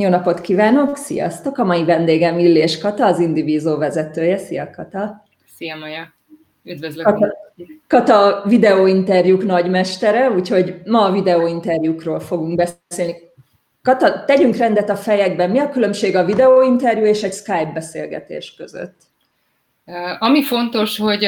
Jó napot kívánok, sziasztok! A mai vendégem Illés Kata, az Indivízó vezetője. Szia, Kata! Szia, Maja! Üdvözlök! Kata, Kata videóinterjúk nagymestere, úgyhogy ma a videóinterjúkról fogunk beszélni. Kata, tegyünk rendet a fejekben. Mi a különbség a videóinterjú és egy Skype beszélgetés között? Ami fontos, hogy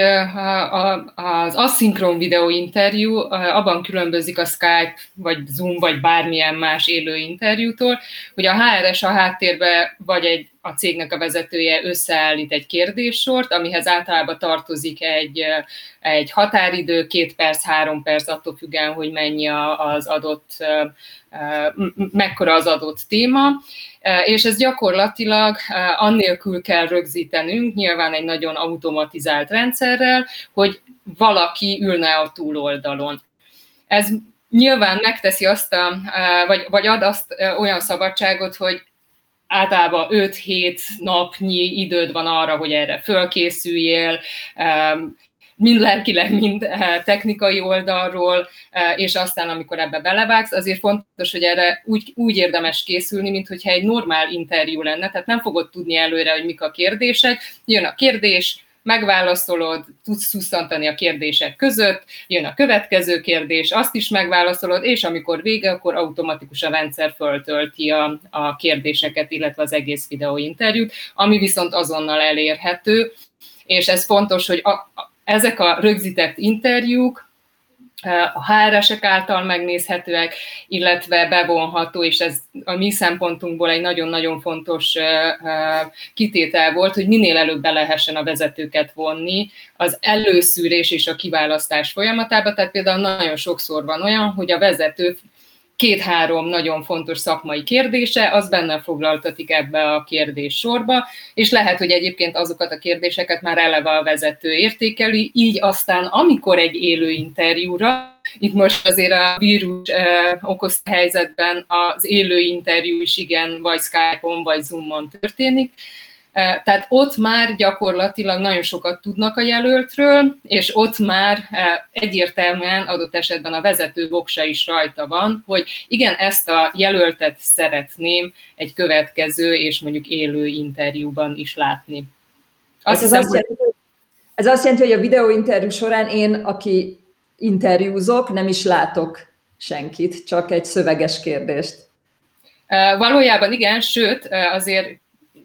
az aszinkron videóinterjú abban különbözik a Skype, vagy Zoom, vagy bármilyen más élő interjútól, hogy a HRS a háttérbe vagy egy a cégnek a vezetője összeállít egy kérdéssort, amihez általában tartozik egy, egy határidő, két perc, három perc, attól függően, hogy mennyi az adott, mekkora az adott téma, és ez gyakorlatilag annélkül kell rögzítenünk, nyilván egy nagyon automatizált rendszerrel, hogy valaki ülne a túloldalon. Ez nyilván megteszi azt, a, vagy, vagy ad azt olyan szabadságot, hogy általában 5-7 napnyi időd van arra, hogy erre fölkészüljél, mind lelkileg, mind eh, technikai oldalról, eh, és aztán, amikor ebbe belevágsz, azért fontos, hogy erre úgy, úgy érdemes készülni, mint hogyha egy normál interjú lenne, tehát nem fogod tudni előre, hogy mik a kérdések, jön a kérdés, megválaszolod, tudsz szusszantani a kérdések között, jön a következő kérdés, azt is megválaszolod, és amikor vége, akkor automatikus a rendszer föltölti a, a kérdéseket, illetve az egész videóinterjút, ami viszont azonnal elérhető, és ez fontos, hogy a, ezek a rögzített interjúk a HR-esek által megnézhetőek, illetve bevonható, és ez a mi szempontunkból egy nagyon-nagyon fontos kitétel volt, hogy minél előbb be lehessen a vezetőket vonni az előszűrés és a kiválasztás folyamatába. Tehát például nagyon sokszor van olyan, hogy a vezető két-három nagyon fontos szakmai kérdése, az benne foglaltatik ebbe a kérdés sorba, és lehet, hogy egyébként azokat a kérdéseket már eleve a vezető értékeli, így aztán, amikor egy élő interjúra, itt most azért a vírus eh, okozta helyzetben az élő interjú is igen, vagy Skype-on, vagy Zoom-on történik, tehát ott már gyakorlatilag nagyon sokat tudnak a jelöltről, és ott már egyértelműen adott esetben a vezető voksa is rajta van, hogy igen, ezt a jelöltet szeretném egy következő és mondjuk élő interjúban is látni. Azt ez, hiszem, azt jelenti, ez azt jelenti, hogy a videóinterjú során én, aki interjúzok, nem is látok senkit, csak egy szöveges kérdést. Valójában igen, sőt, azért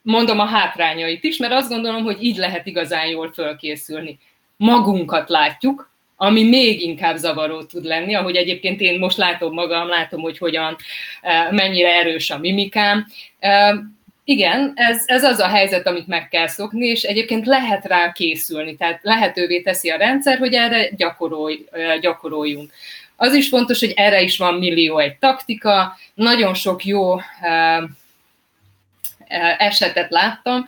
mondom a hátrányait is, mert azt gondolom, hogy így lehet igazán jól fölkészülni. Magunkat látjuk, ami még inkább zavaró tud lenni, ahogy egyébként én most látom magam, látom, hogy hogyan, e, mennyire erős a mimikám. E, igen, ez, ez az a helyzet, amit meg kell szokni, és egyébként lehet rá készülni, tehát lehetővé teszi a rendszer, hogy erre gyakorolj, e, gyakoroljunk. Az is fontos, hogy erre is van millió egy taktika, nagyon sok jó esetet láttam.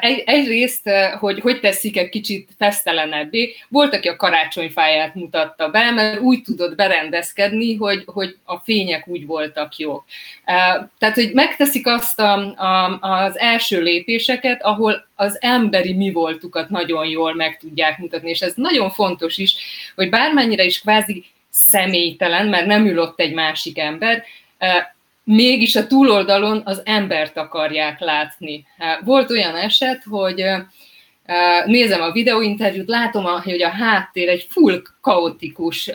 Egy, egyrészt, hogy hogy teszik egy kicsit fesztelenebbé, volt, aki a karácsonyfáját mutatta be, mert úgy tudott berendezkedni, hogy, hogy a fények úgy voltak jók. Tehát, hogy megteszik azt a, a, az első lépéseket, ahol az emberi mi voltukat nagyon jól meg tudják mutatni, és ez nagyon fontos is, hogy bármennyire is kvázi személytelen, mert nem ül ott egy másik ember, mégis a túloldalon az embert akarják látni. Volt olyan eset, hogy nézem a videóinterjút, látom, hogy a háttér egy full kaotikus,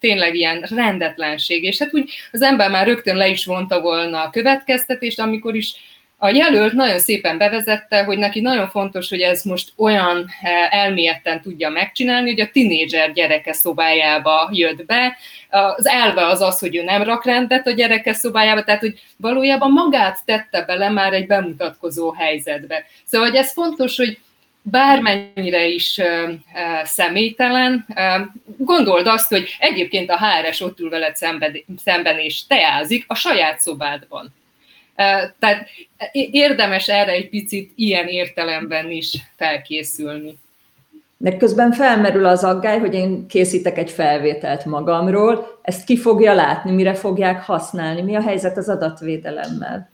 tényleg ilyen rendetlenség, és hát úgy az ember már rögtön le is vonta volna a következtetést, amikor is a jelölt nagyon szépen bevezette, hogy neki nagyon fontos, hogy ez most olyan eh, elméletten tudja megcsinálni, hogy a tinédzser gyereke szobájába jött be. Az elve az az, hogy ő nem rak rendet a gyereke szobájába, tehát hogy valójában magát tette bele már egy bemutatkozó helyzetbe. Szóval hogy ez fontos, hogy bármennyire is uh, személytelen, uh, gondold azt, hogy egyébként a HRS ott ül veled szemben, szemben és teázik a saját szobádban. Tehát érdemes erre egy picit ilyen értelemben is felkészülni. De közben felmerül az aggály, hogy én készítek egy felvételt magamról, ezt ki fogja látni, mire fogják használni, mi a helyzet az adatvédelemmel?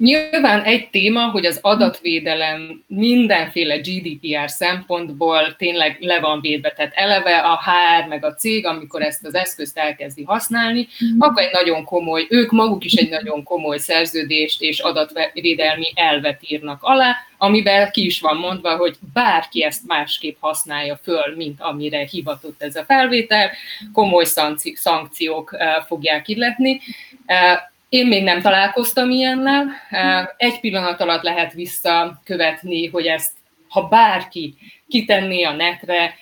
Nyilván egy téma, hogy az adatvédelem mindenféle GDPR szempontból tényleg le van védve, tehát eleve a HR meg a cég, amikor ezt az eszközt elkezdi használni, mm. akkor egy nagyon komoly, ők maguk is egy nagyon komoly szerződést és adatvédelmi elvet írnak alá, amiben ki is van mondva, hogy bárki ezt másképp használja föl, mint amire hivatott ez a felvétel, komoly szankciók eh, fogják illetni. Eh, én még nem találkoztam ilyennel. Egy pillanat alatt lehet visszakövetni, hogy ezt, ha bárki kitenné a netre,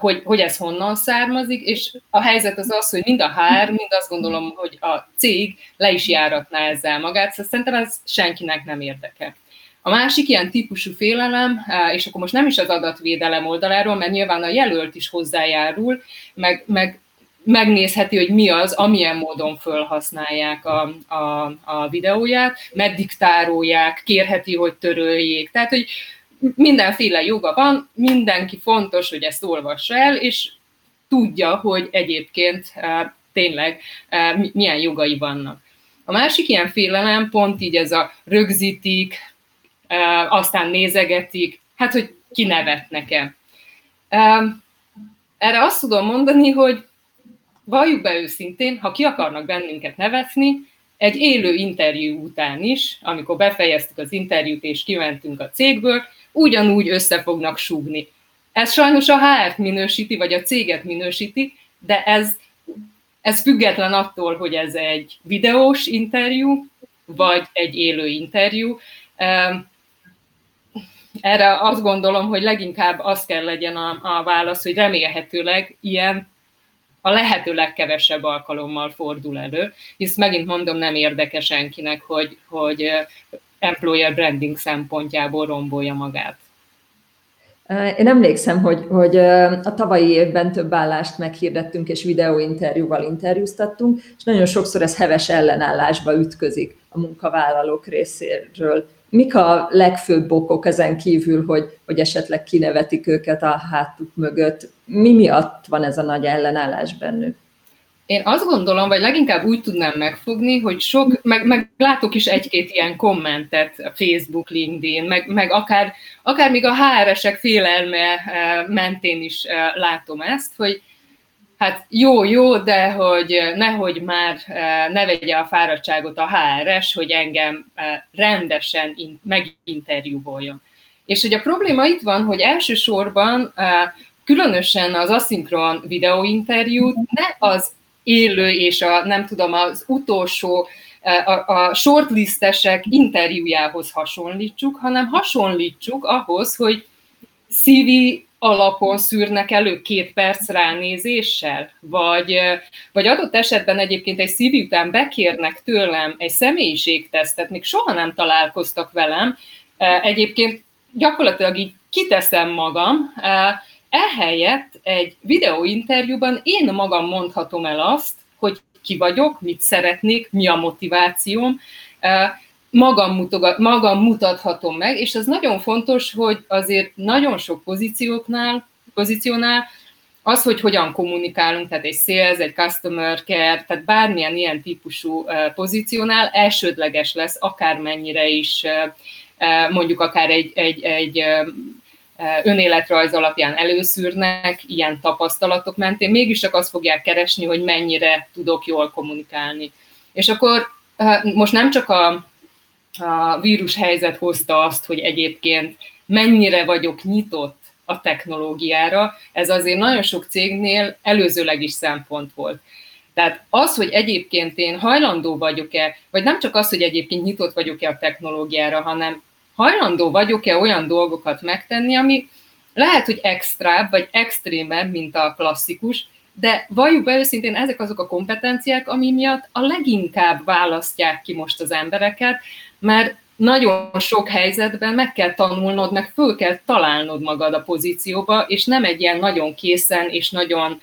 hogy, hogy ez honnan származik, és a helyzet az az, hogy mind a HR, mind azt gondolom, hogy a cég le is járatná ezzel magát, szóval szerintem ez senkinek nem érdeke. A másik ilyen típusú félelem, és akkor most nem is az adatvédelem oldaláról, mert nyilván a jelölt is hozzájárul, meg, meg megnézheti, hogy mi az, amilyen módon felhasználják a, a, a videóját, meddig tárolják, kérheti, hogy töröljék. Tehát, hogy mindenféle joga van, mindenki fontos, hogy ezt olvassa el, és tudja, hogy egyébként e, tényleg e, milyen jogai vannak. A másik ilyen félelem pont így ez a rögzítik, e, aztán nézegetik, hát hogy kinevetnek-e. Erre azt tudom mondani, hogy valljuk be őszintén, ha ki akarnak bennünket nevetni, egy élő interjú után is, amikor befejeztük az interjút és kimentünk a cégből, ugyanúgy össze fognak súgni. Ez sajnos a HR-t minősíti, vagy a céget minősíti, de ez, ez független attól, hogy ez egy videós interjú, vagy egy élő interjú. Erre azt gondolom, hogy leginkább az kell legyen a, a válasz, hogy remélhetőleg ilyen a lehető legkevesebb alkalommal fordul elő, hisz megint mondom, nem érdeke senkinek, hogy, hogy employer branding szempontjából rombolja magát. Én emlékszem, hogy, hogy a tavalyi évben több állást meghirdettünk, és videóinterjúval interjúztattunk, és nagyon sokszor ez heves ellenállásba ütközik a munkavállalók részéről mik a legfőbb okok ezen kívül, hogy, hogy esetleg kinevetik őket a hátuk mögött? Mi miatt van ez a nagy ellenállás bennük? Én azt gondolom, vagy leginkább úgy tudnám megfogni, hogy sok, meg, meg látok is egy-két ilyen kommentet a Facebook, LinkedIn, meg, meg akár, akár még a HR-esek félelme eh, mentén is eh, látom ezt, hogy Hát jó, jó, de hogy nehogy már eh, ne vegye a fáradtságot a HRS, hogy engem rendesen meginterjúvoljon. És hogy a probléma itt van, hogy elsősorban különösen az aszinkron videóinterjút ne az élő és a nem tudom, az utolsó a, a shortlistesek interjújához hasonlítsuk, hanem hasonlítsuk ahhoz, hogy CV alapon szűrnek elő két perc ránézéssel, vagy, vagy adott esetben egyébként egy szív után bekérnek tőlem egy személyiségtesztet, még soha nem találkoztak velem, egyébként gyakorlatilag így kiteszem magam, ehelyett egy videóinterjúban én magam mondhatom el azt, hogy ki vagyok, mit szeretnék, mi a motivációm, magam, mutogat, magam mutathatom meg, és ez nagyon fontos, hogy azért nagyon sok pozícióknál, pozíciónál az, hogy hogyan kommunikálunk, tehát egy sales, egy customer care, tehát bármilyen ilyen típusú pozíciónál elsődleges lesz, akármennyire is mondjuk akár egy, egy, egy önéletrajz alapján előszűrnek, ilyen tapasztalatok mentén, mégis csak azt fogják keresni, hogy mennyire tudok jól kommunikálni. És akkor most nem csak a a vírus helyzet hozta azt, hogy egyébként mennyire vagyok nyitott a technológiára, ez azért nagyon sok cégnél előzőleg is szempont volt. Tehát az, hogy egyébként én hajlandó vagyok-e, vagy nem csak az, hogy egyébként nyitott vagyok-e a technológiára, hanem hajlandó vagyok-e olyan dolgokat megtenni, ami lehet, hogy extrább, vagy extrémebb, mint a klasszikus, de valljuk be őszintén, ezek azok a kompetenciák, ami miatt a leginkább választják ki most az embereket, mert nagyon sok helyzetben meg kell tanulnod, meg föl kell találnod magad a pozícióba, és nem egy ilyen nagyon készen és nagyon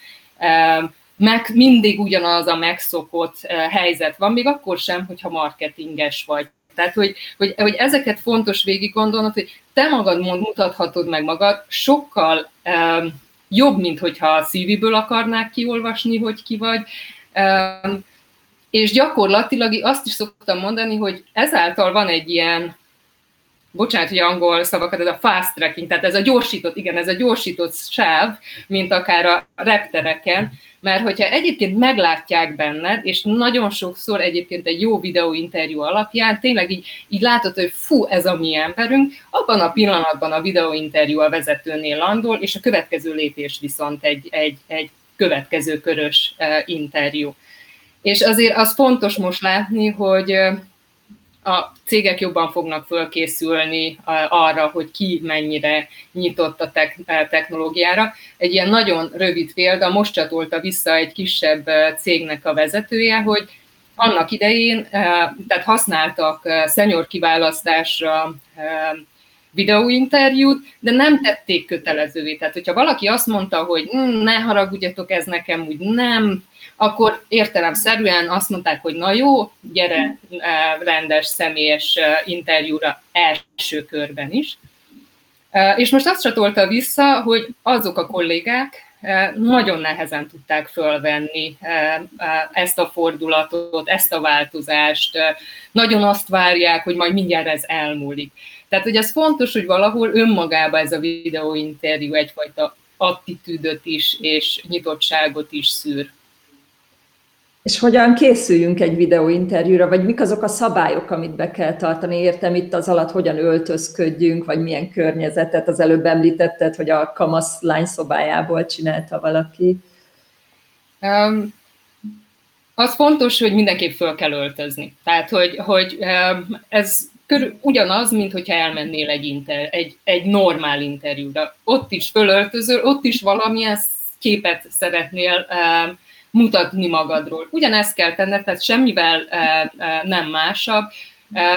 meg, mindig ugyanaz a megszokott helyzet van, még akkor sem, hogyha marketinges vagy. Tehát, hogy, hogy, hogy ezeket fontos végig gondolnod, hogy te magad mutathatod meg magad, sokkal um, jobb, mint hogyha a szíviből akarnák kiolvasni, hogy ki vagy. Um, és gyakorlatilag azt is szoktam mondani, hogy ezáltal van egy ilyen bocsánat, hogy angol szavakat, ez a fast tracking, tehát ez a gyorsított, igen, ez a gyorsított sáv, mint akár a reptereken, mert hogyha egyébként meglátják benned, és nagyon sokszor egyébként egy jó videóinterjú alapján tényleg így, így látod, hogy fú, ez a mi emberünk, abban a pillanatban a videóinterjú a vezetőnél landol, és a következő lépés viszont egy, egy, egy következő körös uh, interjú. És azért az fontos most látni, hogy a cégek jobban fognak fölkészülni arra, hogy ki mennyire nyitott a technológiára. Egy ilyen nagyon rövid példa, most csatolta vissza egy kisebb cégnek a vezetője, hogy annak idején, tehát használtak szenyor kiválasztásra videóinterjút, de nem tették kötelezővé. Tehát, hogyha valaki azt mondta, hogy hm, ne haragudjatok, ez nekem úgy nem, akkor értelemszerűen azt mondták, hogy na jó, gyere eh, rendes, személyes eh, interjúra első körben is. Eh, és most azt csatolta vissza, hogy azok a kollégák nagyon nehezen tudták fölvenni ezt a fordulatot, ezt a változást, nagyon azt várják, hogy majd mindjárt ez elmúlik. Tehát, hogy ez fontos, hogy valahol önmagában ez a videóinterjú egyfajta attitűdöt is és nyitottságot is szűr. És hogyan készüljünk egy videóinterjúra, vagy mik azok a szabályok, amit be kell tartani? Értem itt az alatt, hogyan öltözködjünk, vagy milyen környezetet. Az előbb említetted, hogy a kamasz lányszobájából csinálta valaki. Um, az fontos, hogy mindenképp föl kell öltözni. Tehát, hogy, hogy um, ez körül, ugyanaz, mint hogyha elmennél egy, inter, egy, egy normál interjúra. Ott is fölöltözöl, ott is valamilyen képet szeretnél um, mutatni magadról. Ugyanezt kell tenned, tehát semmivel nem másabb,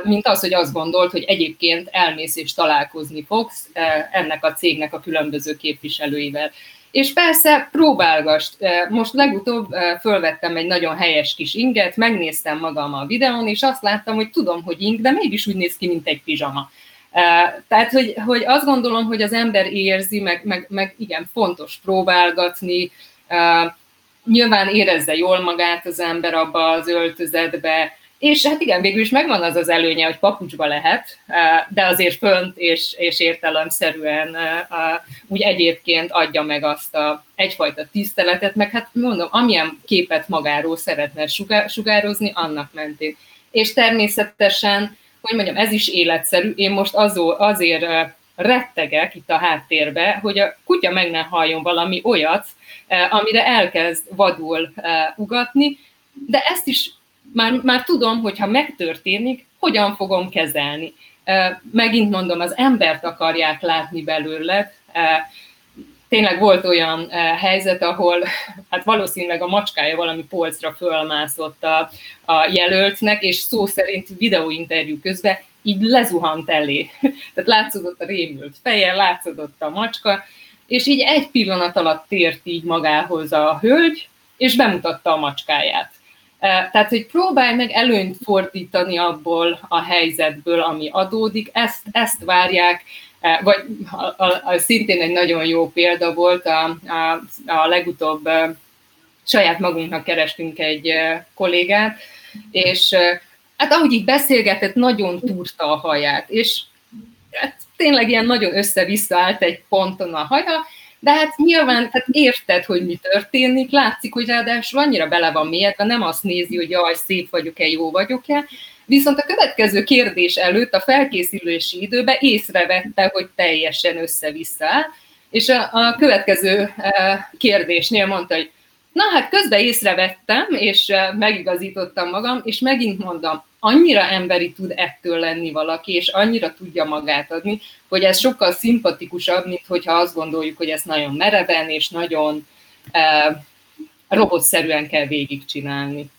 mint az, hogy azt gondolt, hogy egyébként elmész és találkozni fogsz ennek a cégnek a különböző képviselőivel. És persze próbálgast. Most legutóbb fölvettem egy nagyon helyes kis inget, megnéztem magam a videón, és azt láttam, hogy tudom, hogy ing, de mégis úgy néz ki, mint egy pizsama. Tehát, hogy, hogy azt gondolom, hogy az ember érzi, meg, meg, meg igen, fontos próbálgatni, nyilván érezze jól magát az ember abba az öltözetbe, és hát igen, végül is megvan az az előnye, hogy papucsba lehet, de azért fönt és, és értelemszerűen úgy egyébként adja meg azt a egyfajta tiszteletet, meg hát mondom, amilyen képet magáról szeretne sugározni, annak mentén. És természetesen, hogy mondjam, ez is életszerű, én most azó, azért rettegek itt a háttérbe, hogy a kutya meg ne halljon valami olyat, eh, amire elkezd vadul eh, ugatni, de ezt is már, már tudom, hogy ha megtörténik, hogyan fogom kezelni. Eh, megint mondom, az embert akarják látni belőle. Tényleg volt olyan helyzet, ahol hát valószínűleg a macskája valami polcra fölmászott a, a jelöltnek, és szó szerint videóinterjú közben így lezuhant elé. Tehát látszódott a rémült feje, látszódott a macska, és így egy pillanat alatt tért így magához a hölgy, és bemutatta a macskáját. E, tehát, hogy próbálj meg előnyt fordítani abból a helyzetből, ami adódik, ezt, ezt várják, e, vagy a, a, a, szintén egy nagyon jó példa volt, a, a, a legutóbb e, saját magunknak kerestünk egy kollégát, és hát ahogy így beszélgetett, nagyon túrta a haját, és tényleg ilyen nagyon össze-vissza állt egy ponton a haja, de hát nyilván hát érted, hogy mi történik, látszik, hogy ráadásul annyira bele van mélyedve, nem azt nézi, hogy jaj, szép vagyok-e, jó vagyok-e, viszont a következő kérdés előtt a felkészülési időben észrevette, hogy teljesen össze-vissza áll, és a, a következő eh, kérdésnél mondta, hogy Na hát közben észrevettem, és megigazítottam magam, és megint mondom, annyira emberi tud ettől lenni valaki, és annyira tudja magát adni, hogy ez sokkal szimpatikusabb, mint hogyha azt gondoljuk, hogy ezt nagyon mereven és nagyon eh, robotszerűen kell végigcsinálni.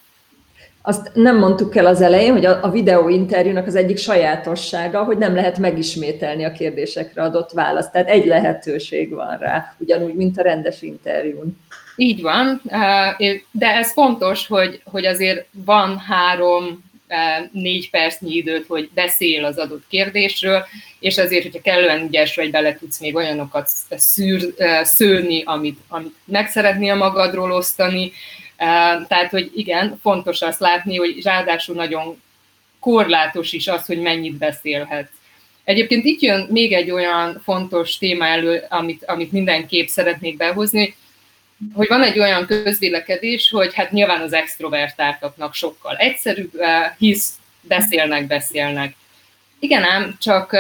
Azt nem mondtuk el az elején, hogy a, a videóinterjúnak az egyik sajátossága, hogy nem lehet megismételni a kérdésekre adott választ. Tehát egy lehetőség van rá, ugyanúgy, mint a rendes interjún. Így van, de ez fontos, hogy, hogy azért van három négy percnyi időt, hogy beszél az adott kérdésről, és azért, hogyha kellően ügyes vagy, bele tudsz még olyanokat szűr, szőni, amit, amit meg szeretnél magadról osztani, Tehát, hogy igen, fontos azt látni, hogy ráadásul nagyon korlátos is az, hogy mennyit beszélhetsz. Egyébként itt jön még egy olyan fontos téma elő, amit, amit mindenképp szeretnék behozni, hogy van egy olyan közvélekedés, hogy hát nyilván az extrovertáltaknak sokkal egyszerűbb, hisz beszélnek, beszélnek. Igen ám, csak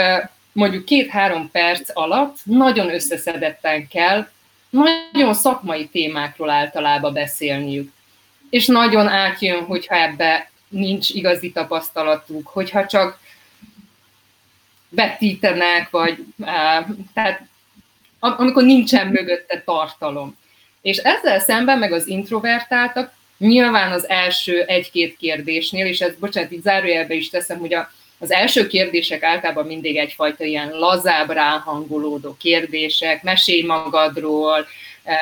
mondjuk két-három perc alatt nagyon összeszedetten kell nagyon szakmai témákról általában beszélniük. És nagyon átjön, hogyha ebbe nincs igazi tapasztalatuk, hogyha csak vetítenek, vagy tehát amikor nincsen mögötte tartalom. És ezzel szemben meg az introvertáltak, nyilván az első egy-két kérdésnél, és ezt bocsánat, így zárójelbe is teszem, hogy a, az első kérdések általában mindig egyfajta ilyen lazább, ráhangolódó kérdések, mesélj magadról,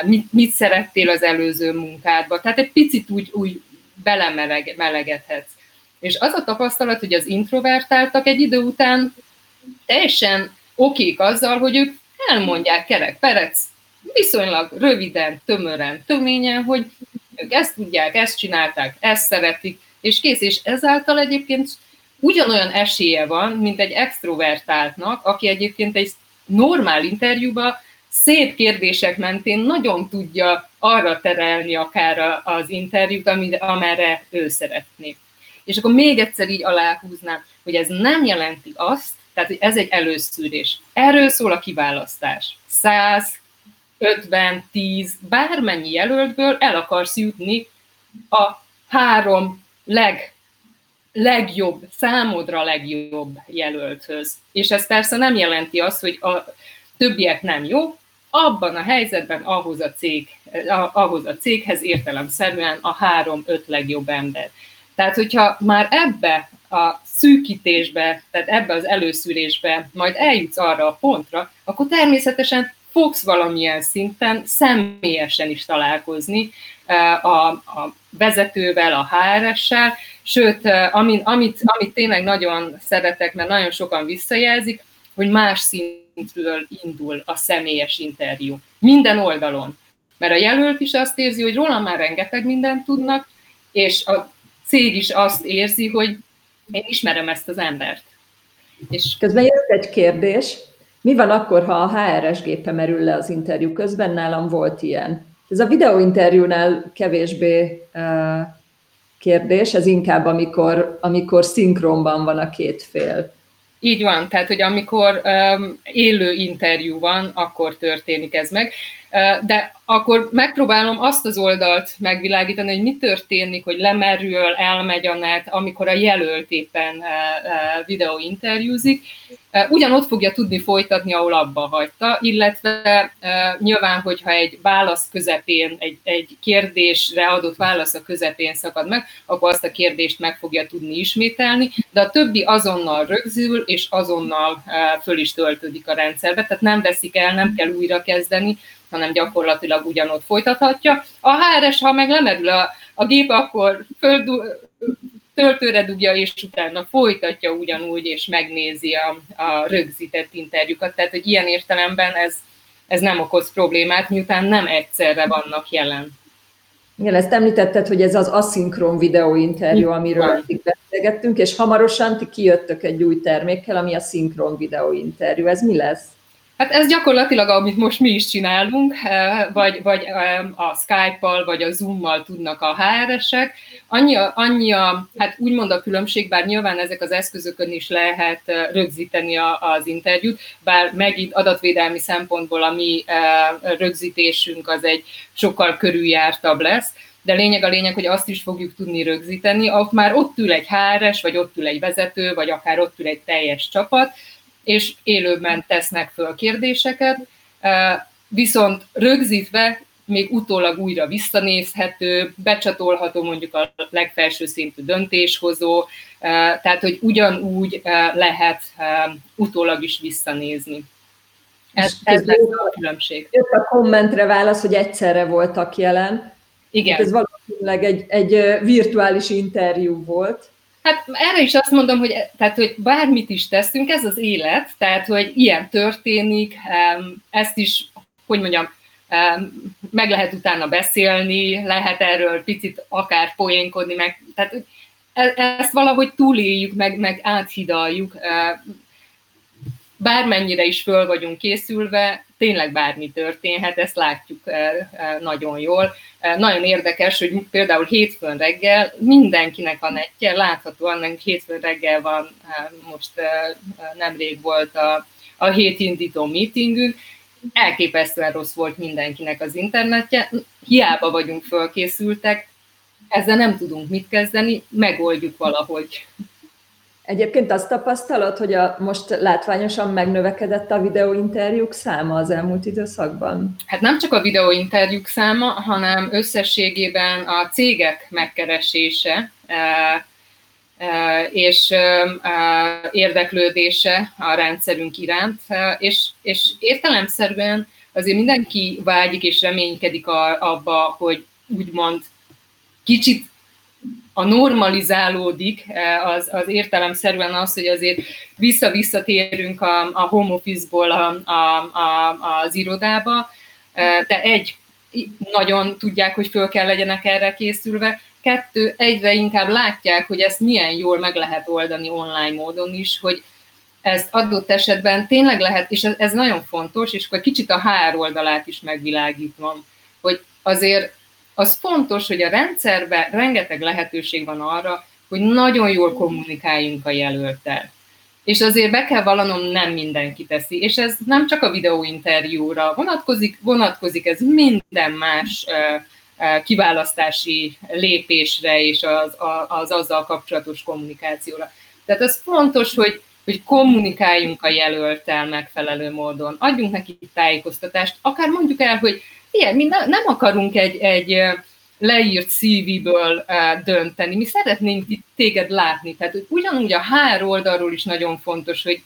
mit, mit szerettél az előző munkádba, tehát egy picit úgy, úgy belemelegethetsz. És az a tapasztalat, hogy az introvertáltak egy idő után teljesen okék azzal, hogy ők elmondják kerek perec, viszonylag röviden, tömören, töményen, hogy ők ezt tudják, ezt csinálták, ezt szeretik, és kész, és ezáltal egyébként ugyanolyan esélye van, mint egy extrovertáltnak, aki egyébként egy normál interjúban szép kérdések mentén nagyon tudja arra terelni akár az interjút, amerre ő szeretné. És akkor még egyszer így aláhúznám, hogy ez nem jelenti azt, tehát hogy ez egy előszűrés. Erről szól a kiválasztás. 100, 50, 10, bármennyi jelöltből el akarsz jutni a három leg, legjobb, számodra legjobb jelölthöz. És ez persze nem jelenti azt, hogy a többiek nem jó, abban a helyzetben ahhoz a, cég, ahhoz a céghez értelemszerűen a három-öt legjobb ember. Tehát, hogyha már ebbe a szűkítésbe, tehát ebbe az előszűrésbe majd eljutsz arra a pontra, akkor természetesen fogsz valamilyen szinten személyesen is találkozni a, a vezetővel, a HRS-sel, sőt, amit, amit, amit tényleg nagyon szeretek, mert nagyon sokan visszajelzik, hogy más szintről indul a személyes interjú. Minden oldalon. Mert a jelölt is azt érzi, hogy róla már rengeteg mindent tudnak, és a cég is azt érzi, hogy én ismerem ezt az embert. És Közben jött egy kérdés, mi van akkor, ha a HRS gépe merül le az interjú közben? Nálam volt ilyen. Ez a videóinterjúnál kevésbé uh, kérdés, ez inkább amikor, amikor szinkronban van a két fél. Így van, tehát hogy amikor um, élő interjú van, akkor történik ez meg. De akkor megpróbálom azt az oldalt megvilágítani, hogy mi történik, hogy lemerül, elmegy a net, amikor a jelölt éppen videóinterjúzik. Ugyanott fogja tudni folytatni, ahol abba hagyta, illetve nyilván, hogyha egy válasz közepén, egy, egy kérdésre adott válasz a közepén szakad meg, akkor azt a kérdést meg fogja tudni ismételni, de a többi azonnal rögzül, és azonnal föl is töltődik a rendszerbe, tehát nem veszik el, nem kell újra kezdeni, hanem gyakorlatilag ugyanott folytathatja. A HRS, ha meg lemerül a, a gép, akkor föl, töltőre dugja, és utána folytatja ugyanúgy, és megnézi a, a rögzített interjúkat. Tehát, hogy ilyen értelemben ez, ez nem okoz problémát, miután nem egyszerre vannak jelen. Igen, ezt említetted, hogy ez az aszinkron videóinterjú, amiről eddig beszélgettünk, és hamarosan ti kijöttök egy új termékkel, ami a szinkron videóinterjú. Ez mi lesz? Hát ez gyakorlatilag, amit most mi is csinálunk, eh, vagy, vagy a Skype-al, vagy a Zoom-mal tudnak a HR-esek. Annyi, a, annyi a, hát úgymond a különbség, bár nyilván ezek az eszközökön is lehet eh, rögzíteni a, az interjút, bár megint adatvédelmi szempontból a mi eh, rögzítésünk az egy sokkal körüljártabb lesz, de lényeg a lényeg, hogy azt is fogjuk tudni rögzíteni, ott már ott ül egy HRS, vagy ott ül egy vezető, vagy akár ott ül egy teljes csapat, és élőben tesznek föl kérdéseket, viszont rögzítve még utólag újra visszanézhető, becsatolható mondjuk a legfelső szintű döntéshozó, tehát hogy ugyanúgy lehet utólag is visszanézni. Ez, ez lesz a különbség. Jött a kommentre válasz, hogy egyszerre voltak jelen. Igen. Ez valószínűleg egy, egy virtuális interjú volt. Hát erre is azt mondom, hogy, tehát, hogy bármit is teszünk, ez az élet, tehát hogy ilyen történik, ezt is, hogy mondjam, meg lehet utána beszélni, lehet erről picit akár poénkodni, meg, tehát e, ezt valahogy túléljük, meg, meg áthidaljuk, bármennyire is föl vagyunk készülve, tényleg bármi történhet, ezt látjuk nagyon jól. Nagyon érdekes, hogy például hétfőn reggel mindenkinek a netje, láthatóan nekünk hétfőn reggel van, most nemrég volt a, a hét indító meetingünk, elképesztően rossz volt mindenkinek az internetje, hiába vagyunk fölkészültek, ezzel nem tudunk mit kezdeni, megoldjuk valahogy. Egyébként azt tapasztalod, hogy a, most látványosan megnövekedett a videóinterjúk száma az elmúlt időszakban? Hát nem csak a videóinterjúk száma, hanem összességében a cégek megkeresése e, e, és e, érdeklődése a rendszerünk iránt, és, és értelemszerűen azért mindenki vágyik és reménykedik abba, hogy úgymond kicsit a normalizálódik, e, az, az értelemszerűen az, hogy azért vissza-visszatérünk a, a home office-ból a, a, a, az irodába, e, de egy, nagyon tudják, hogy föl kell legyenek erre készülve, kettő, egyre inkább látják, hogy ezt milyen jól meg lehet oldani online módon is, hogy ezt adott esetben tényleg lehet, és ez, ez nagyon fontos, és akkor kicsit a HR oldalát is megvilágítom, hogy azért az fontos, hogy a rendszerben rengeteg lehetőség van arra, hogy nagyon jól kommunikáljunk a jelöltel. És azért be kell vallanom, nem mindenki teszi. És ez nem csak a videóinterjúra vonatkozik, vonatkozik ez minden más kiválasztási lépésre és az, az azzal kapcsolatos kommunikációra. Tehát az fontos, hogy, hogy kommunikáljunk a jelöltel megfelelő módon, adjunk neki tájékoztatást, akár mondjuk el, hogy ilyen, mi ne, nem akarunk egy, egy leírt CV-ből dönteni, mi szeretnénk téged látni. Tehát ugyanúgy a HR oldalról is nagyon fontos, hogy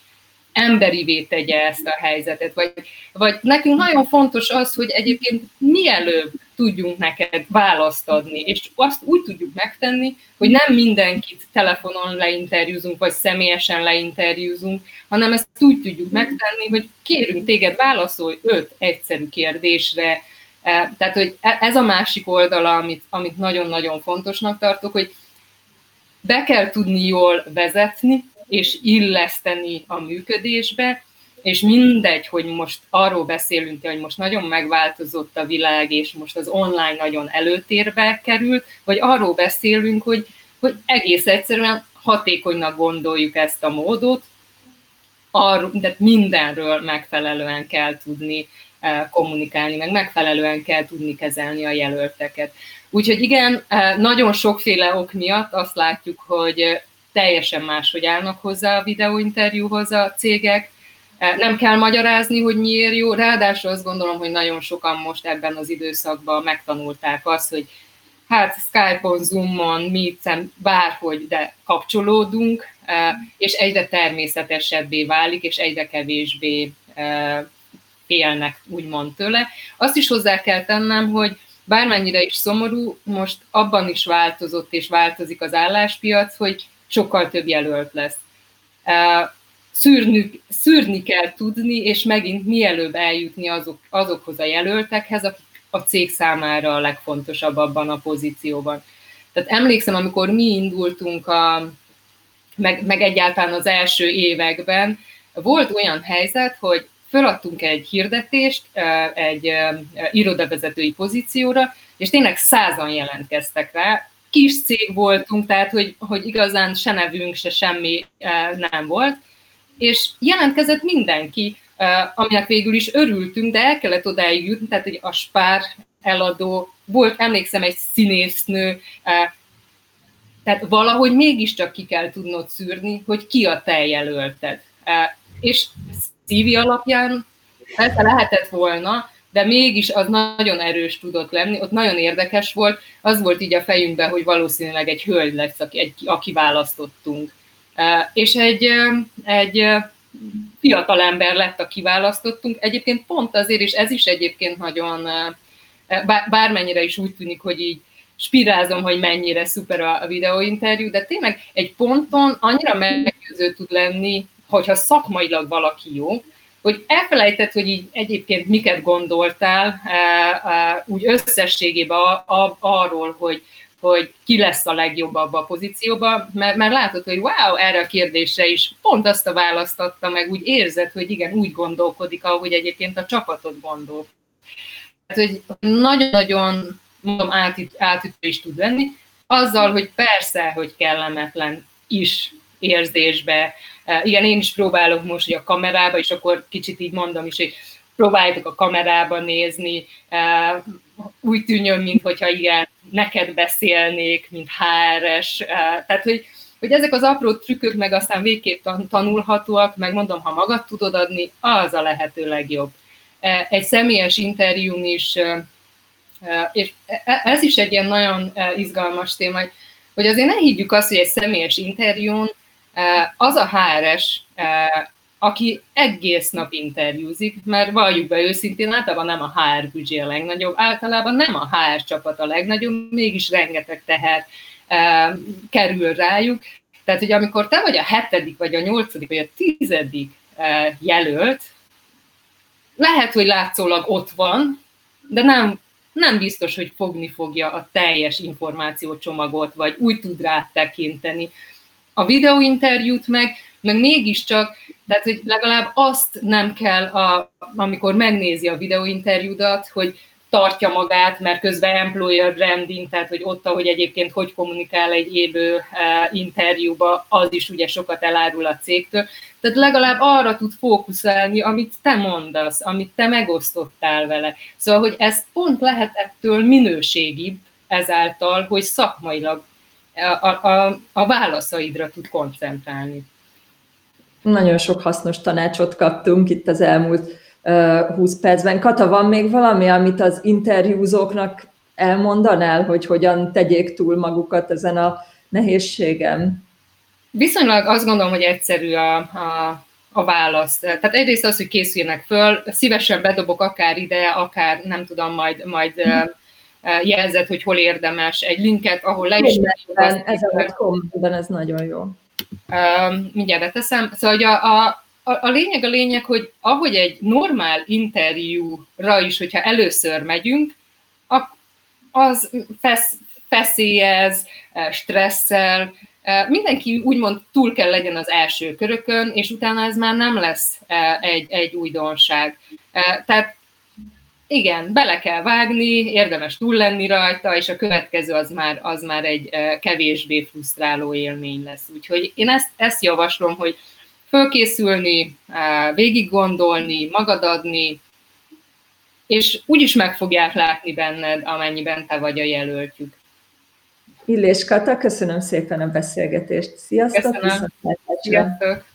emberivé tegye ezt a helyzetet, vagy, vagy nekünk nagyon fontos az, hogy egyébként mielőbb tudjunk neked választ adni, és azt úgy tudjuk megtenni, hogy nem mindenkit telefonon leinterjúzunk, vagy személyesen leinterjúzunk, hanem ezt úgy tudjuk megtenni, hogy kérünk téged válaszolj öt egyszerű kérdésre, tehát, hogy e, ez a másik oldala, amit, amit nagyon-nagyon fontosnak tartok, hogy be kell tudni jól vezetni, és illeszteni a működésbe, és mindegy, hogy most arról beszélünk, hogy most nagyon megváltozott a világ, és most az online nagyon előtérbe került, vagy arról beszélünk, hogy, hogy egész egyszerűen hatékonynak gondoljuk ezt a módot, arról, de mindenről megfelelően kell tudni kommunikálni, meg megfelelően kell tudni kezelni a jelölteket. Úgyhogy igen, nagyon sokféle ok miatt azt látjuk, hogy teljesen máshogy állnak hozzá a videóinterjúhoz a cégek, nem kell magyarázni, hogy miért jó, ráadásul azt gondolom, hogy nagyon sokan most ebben az időszakban megtanulták azt, hogy hát Skype-on, Zoom-on, Meet-en, bárhogy, de kapcsolódunk, és egyre természetesebbé válik, és egyre kevésbé félnek úgymond tőle. Azt is hozzá kell tennem, hogy bármennyire is szomorú, most abban is változott és változik az álláspiac, hogy sokkal több jelölt lesz. Szűrni, szűrni kell tudni, és megint mielőbb eljutni azok, azokhoz a jelöltekhez, akik a cég számára a legfontosabb abban a pozícióban. Tehát emlékszem, amikor mi indultunk, a, meg, meg egyáltalán az első években, volt olyan helyzet, hogy föladtunk egy hirdetést egy irodavezetői pozícióra, és tényleg százan jelentkeztek rá. Kis cég voltunk, tehát hogy, hogy igazán se nevünk, se semmi nem volt, és jelentkezett mindenki, aminek végül is örültünk, de el kellett odáig jutni, tehát hogy a eladó, volt, emlékszem, egy színésznő, tehát valahogy mégiscsak ki kell tudnod szűrni, hogy ki a te jelölted. És CV alapján persze lehetett volna, de mégis az nagyon erős tudott lenni, ott nagyon érdekes volt, az volt így a fejünkben, hogy valószínűleg egy hölgy lesz, aki, egy, aki választottunk. És egy, egy fiatal ember lett, aki választottunk. Egyébként pont azért, és ez is egyébként nagyon, bármennyire is úgy tűnik, hogy így spirázom, hogy mennyire szuper a videóinterjú, de tényleg egy ponton annyira meggyőző tud lenni hogyha szakmailag valaki jó, hogy elfelejtett, hogy így egyébként miket gondoltál, úgy összességében arról, hogy, hogy ki lesz a legjobb abba a pozícióba, mert, mert látod, hogy wow, erre a kérdésre is pont azt a választ adta meg, úgy érzed, hogy igen, úgy gondolkodik, ahogy egyébként a csapatot gondol. Tehát, hogy nagyon-nagyon mondom, átüt, átütő is tud lenni, azzal, hogy persze, hogy kellemetlen is érzésbe. E, igen, én is próbálok most hogy a kamerába, és akkor kicsit így mondom is, hogy próbáljátok a kamerába nézni, e, úgy tűnjön, mintha igen, neked beszélnék, mint HRS. E, tehát, hogy, hogy ezek az apró trükkök meg aztán végképp tanulhatóak, meg mondom, ha magad tudod adni, az a lehető legjobb. Egy személyes interjún is, és ez is egy ilyen nagyon izgalmas téma, hogy azért ne higgyük azt, hogy egy személyes interjún az a HRS, aki egész nap interjúzik, mert valljuk be őszintén, általában nem a HR büdzsé a legnagyobb, általában nem a HR csapat a legnagyobb, mégis rengeteg teher kerül rájuk. Tehát, hogy amikor te vagy a hetedik, vagy a nyolcadik, vagy a tizedik jelölt, lehet, hogy látszólag ott van, de nem, nem biztos, hogy fogni fogja a teljes információcsomagot, vagy úgy tud rá tekinteni. A videóinterjút meg, meg mégiscsak, tehát hogy legalább azt nem kell, a, amikor megnézi a videóinterjúdat, hogy tartja magát, mert közben employer branding, tehát hogy ott, ahogy egyébként hogy kommunikál egy élő uh, interjúba, az is ugye sokat elárul a cégtől. Tehát legalább arra tud fókuszálni, amit te mondasz, amit te megosztottál vele. Szóval, hogy ez pont lehet ettől minőségibb ezáltal, hogy szakmailag a, a, a válaszaidra tud koncentrálni. Nagyon sok hasznos tanácsot kaptunk itt az elmúlt 20 percben. Kata, van még valami, amit az interjúzóknak elmondanál, hogy hogyan tegyék túl magukat ezen a nehézségen? Viszonylag azt gondolom, hogy egyszerű a, a, a válasz. Tehát egyrészt az, hogy készüljenek föl, szívesen bedobok akár ide, akár nem tudom, majd, majd hmm jelzett, hogy hol érdemes egy linket, ahol le is... Ez a ez nagyon jó. Mindjárt beteszem. Szóval hogy a, a, a, a lényeg a lényeg, hogy ahogy egy normál interjúra is, hogyha először megyünk, az fesz, feszélyez, e, stresszel, e, mindenki úgymond túl kell legyen az első körökön, és utána ez már nem lesz e, egy, egy újdonság. Tehát igen, bele kell vágni, érdemes túl lenni rajta, és a következő az már, az már egy kevésbé frusztráló élmény lesz. Úgyhogy én ezt, ezt javaslom, hogy fölkészülni, végig gondolni, magad adni, és úgyis meg fogják látni benned, amennyiben te vagy a jelöltjük. Illés Kata, köszönöm szépen a beszélgetést. Sziasztok! Köszönöm. Sziasztok!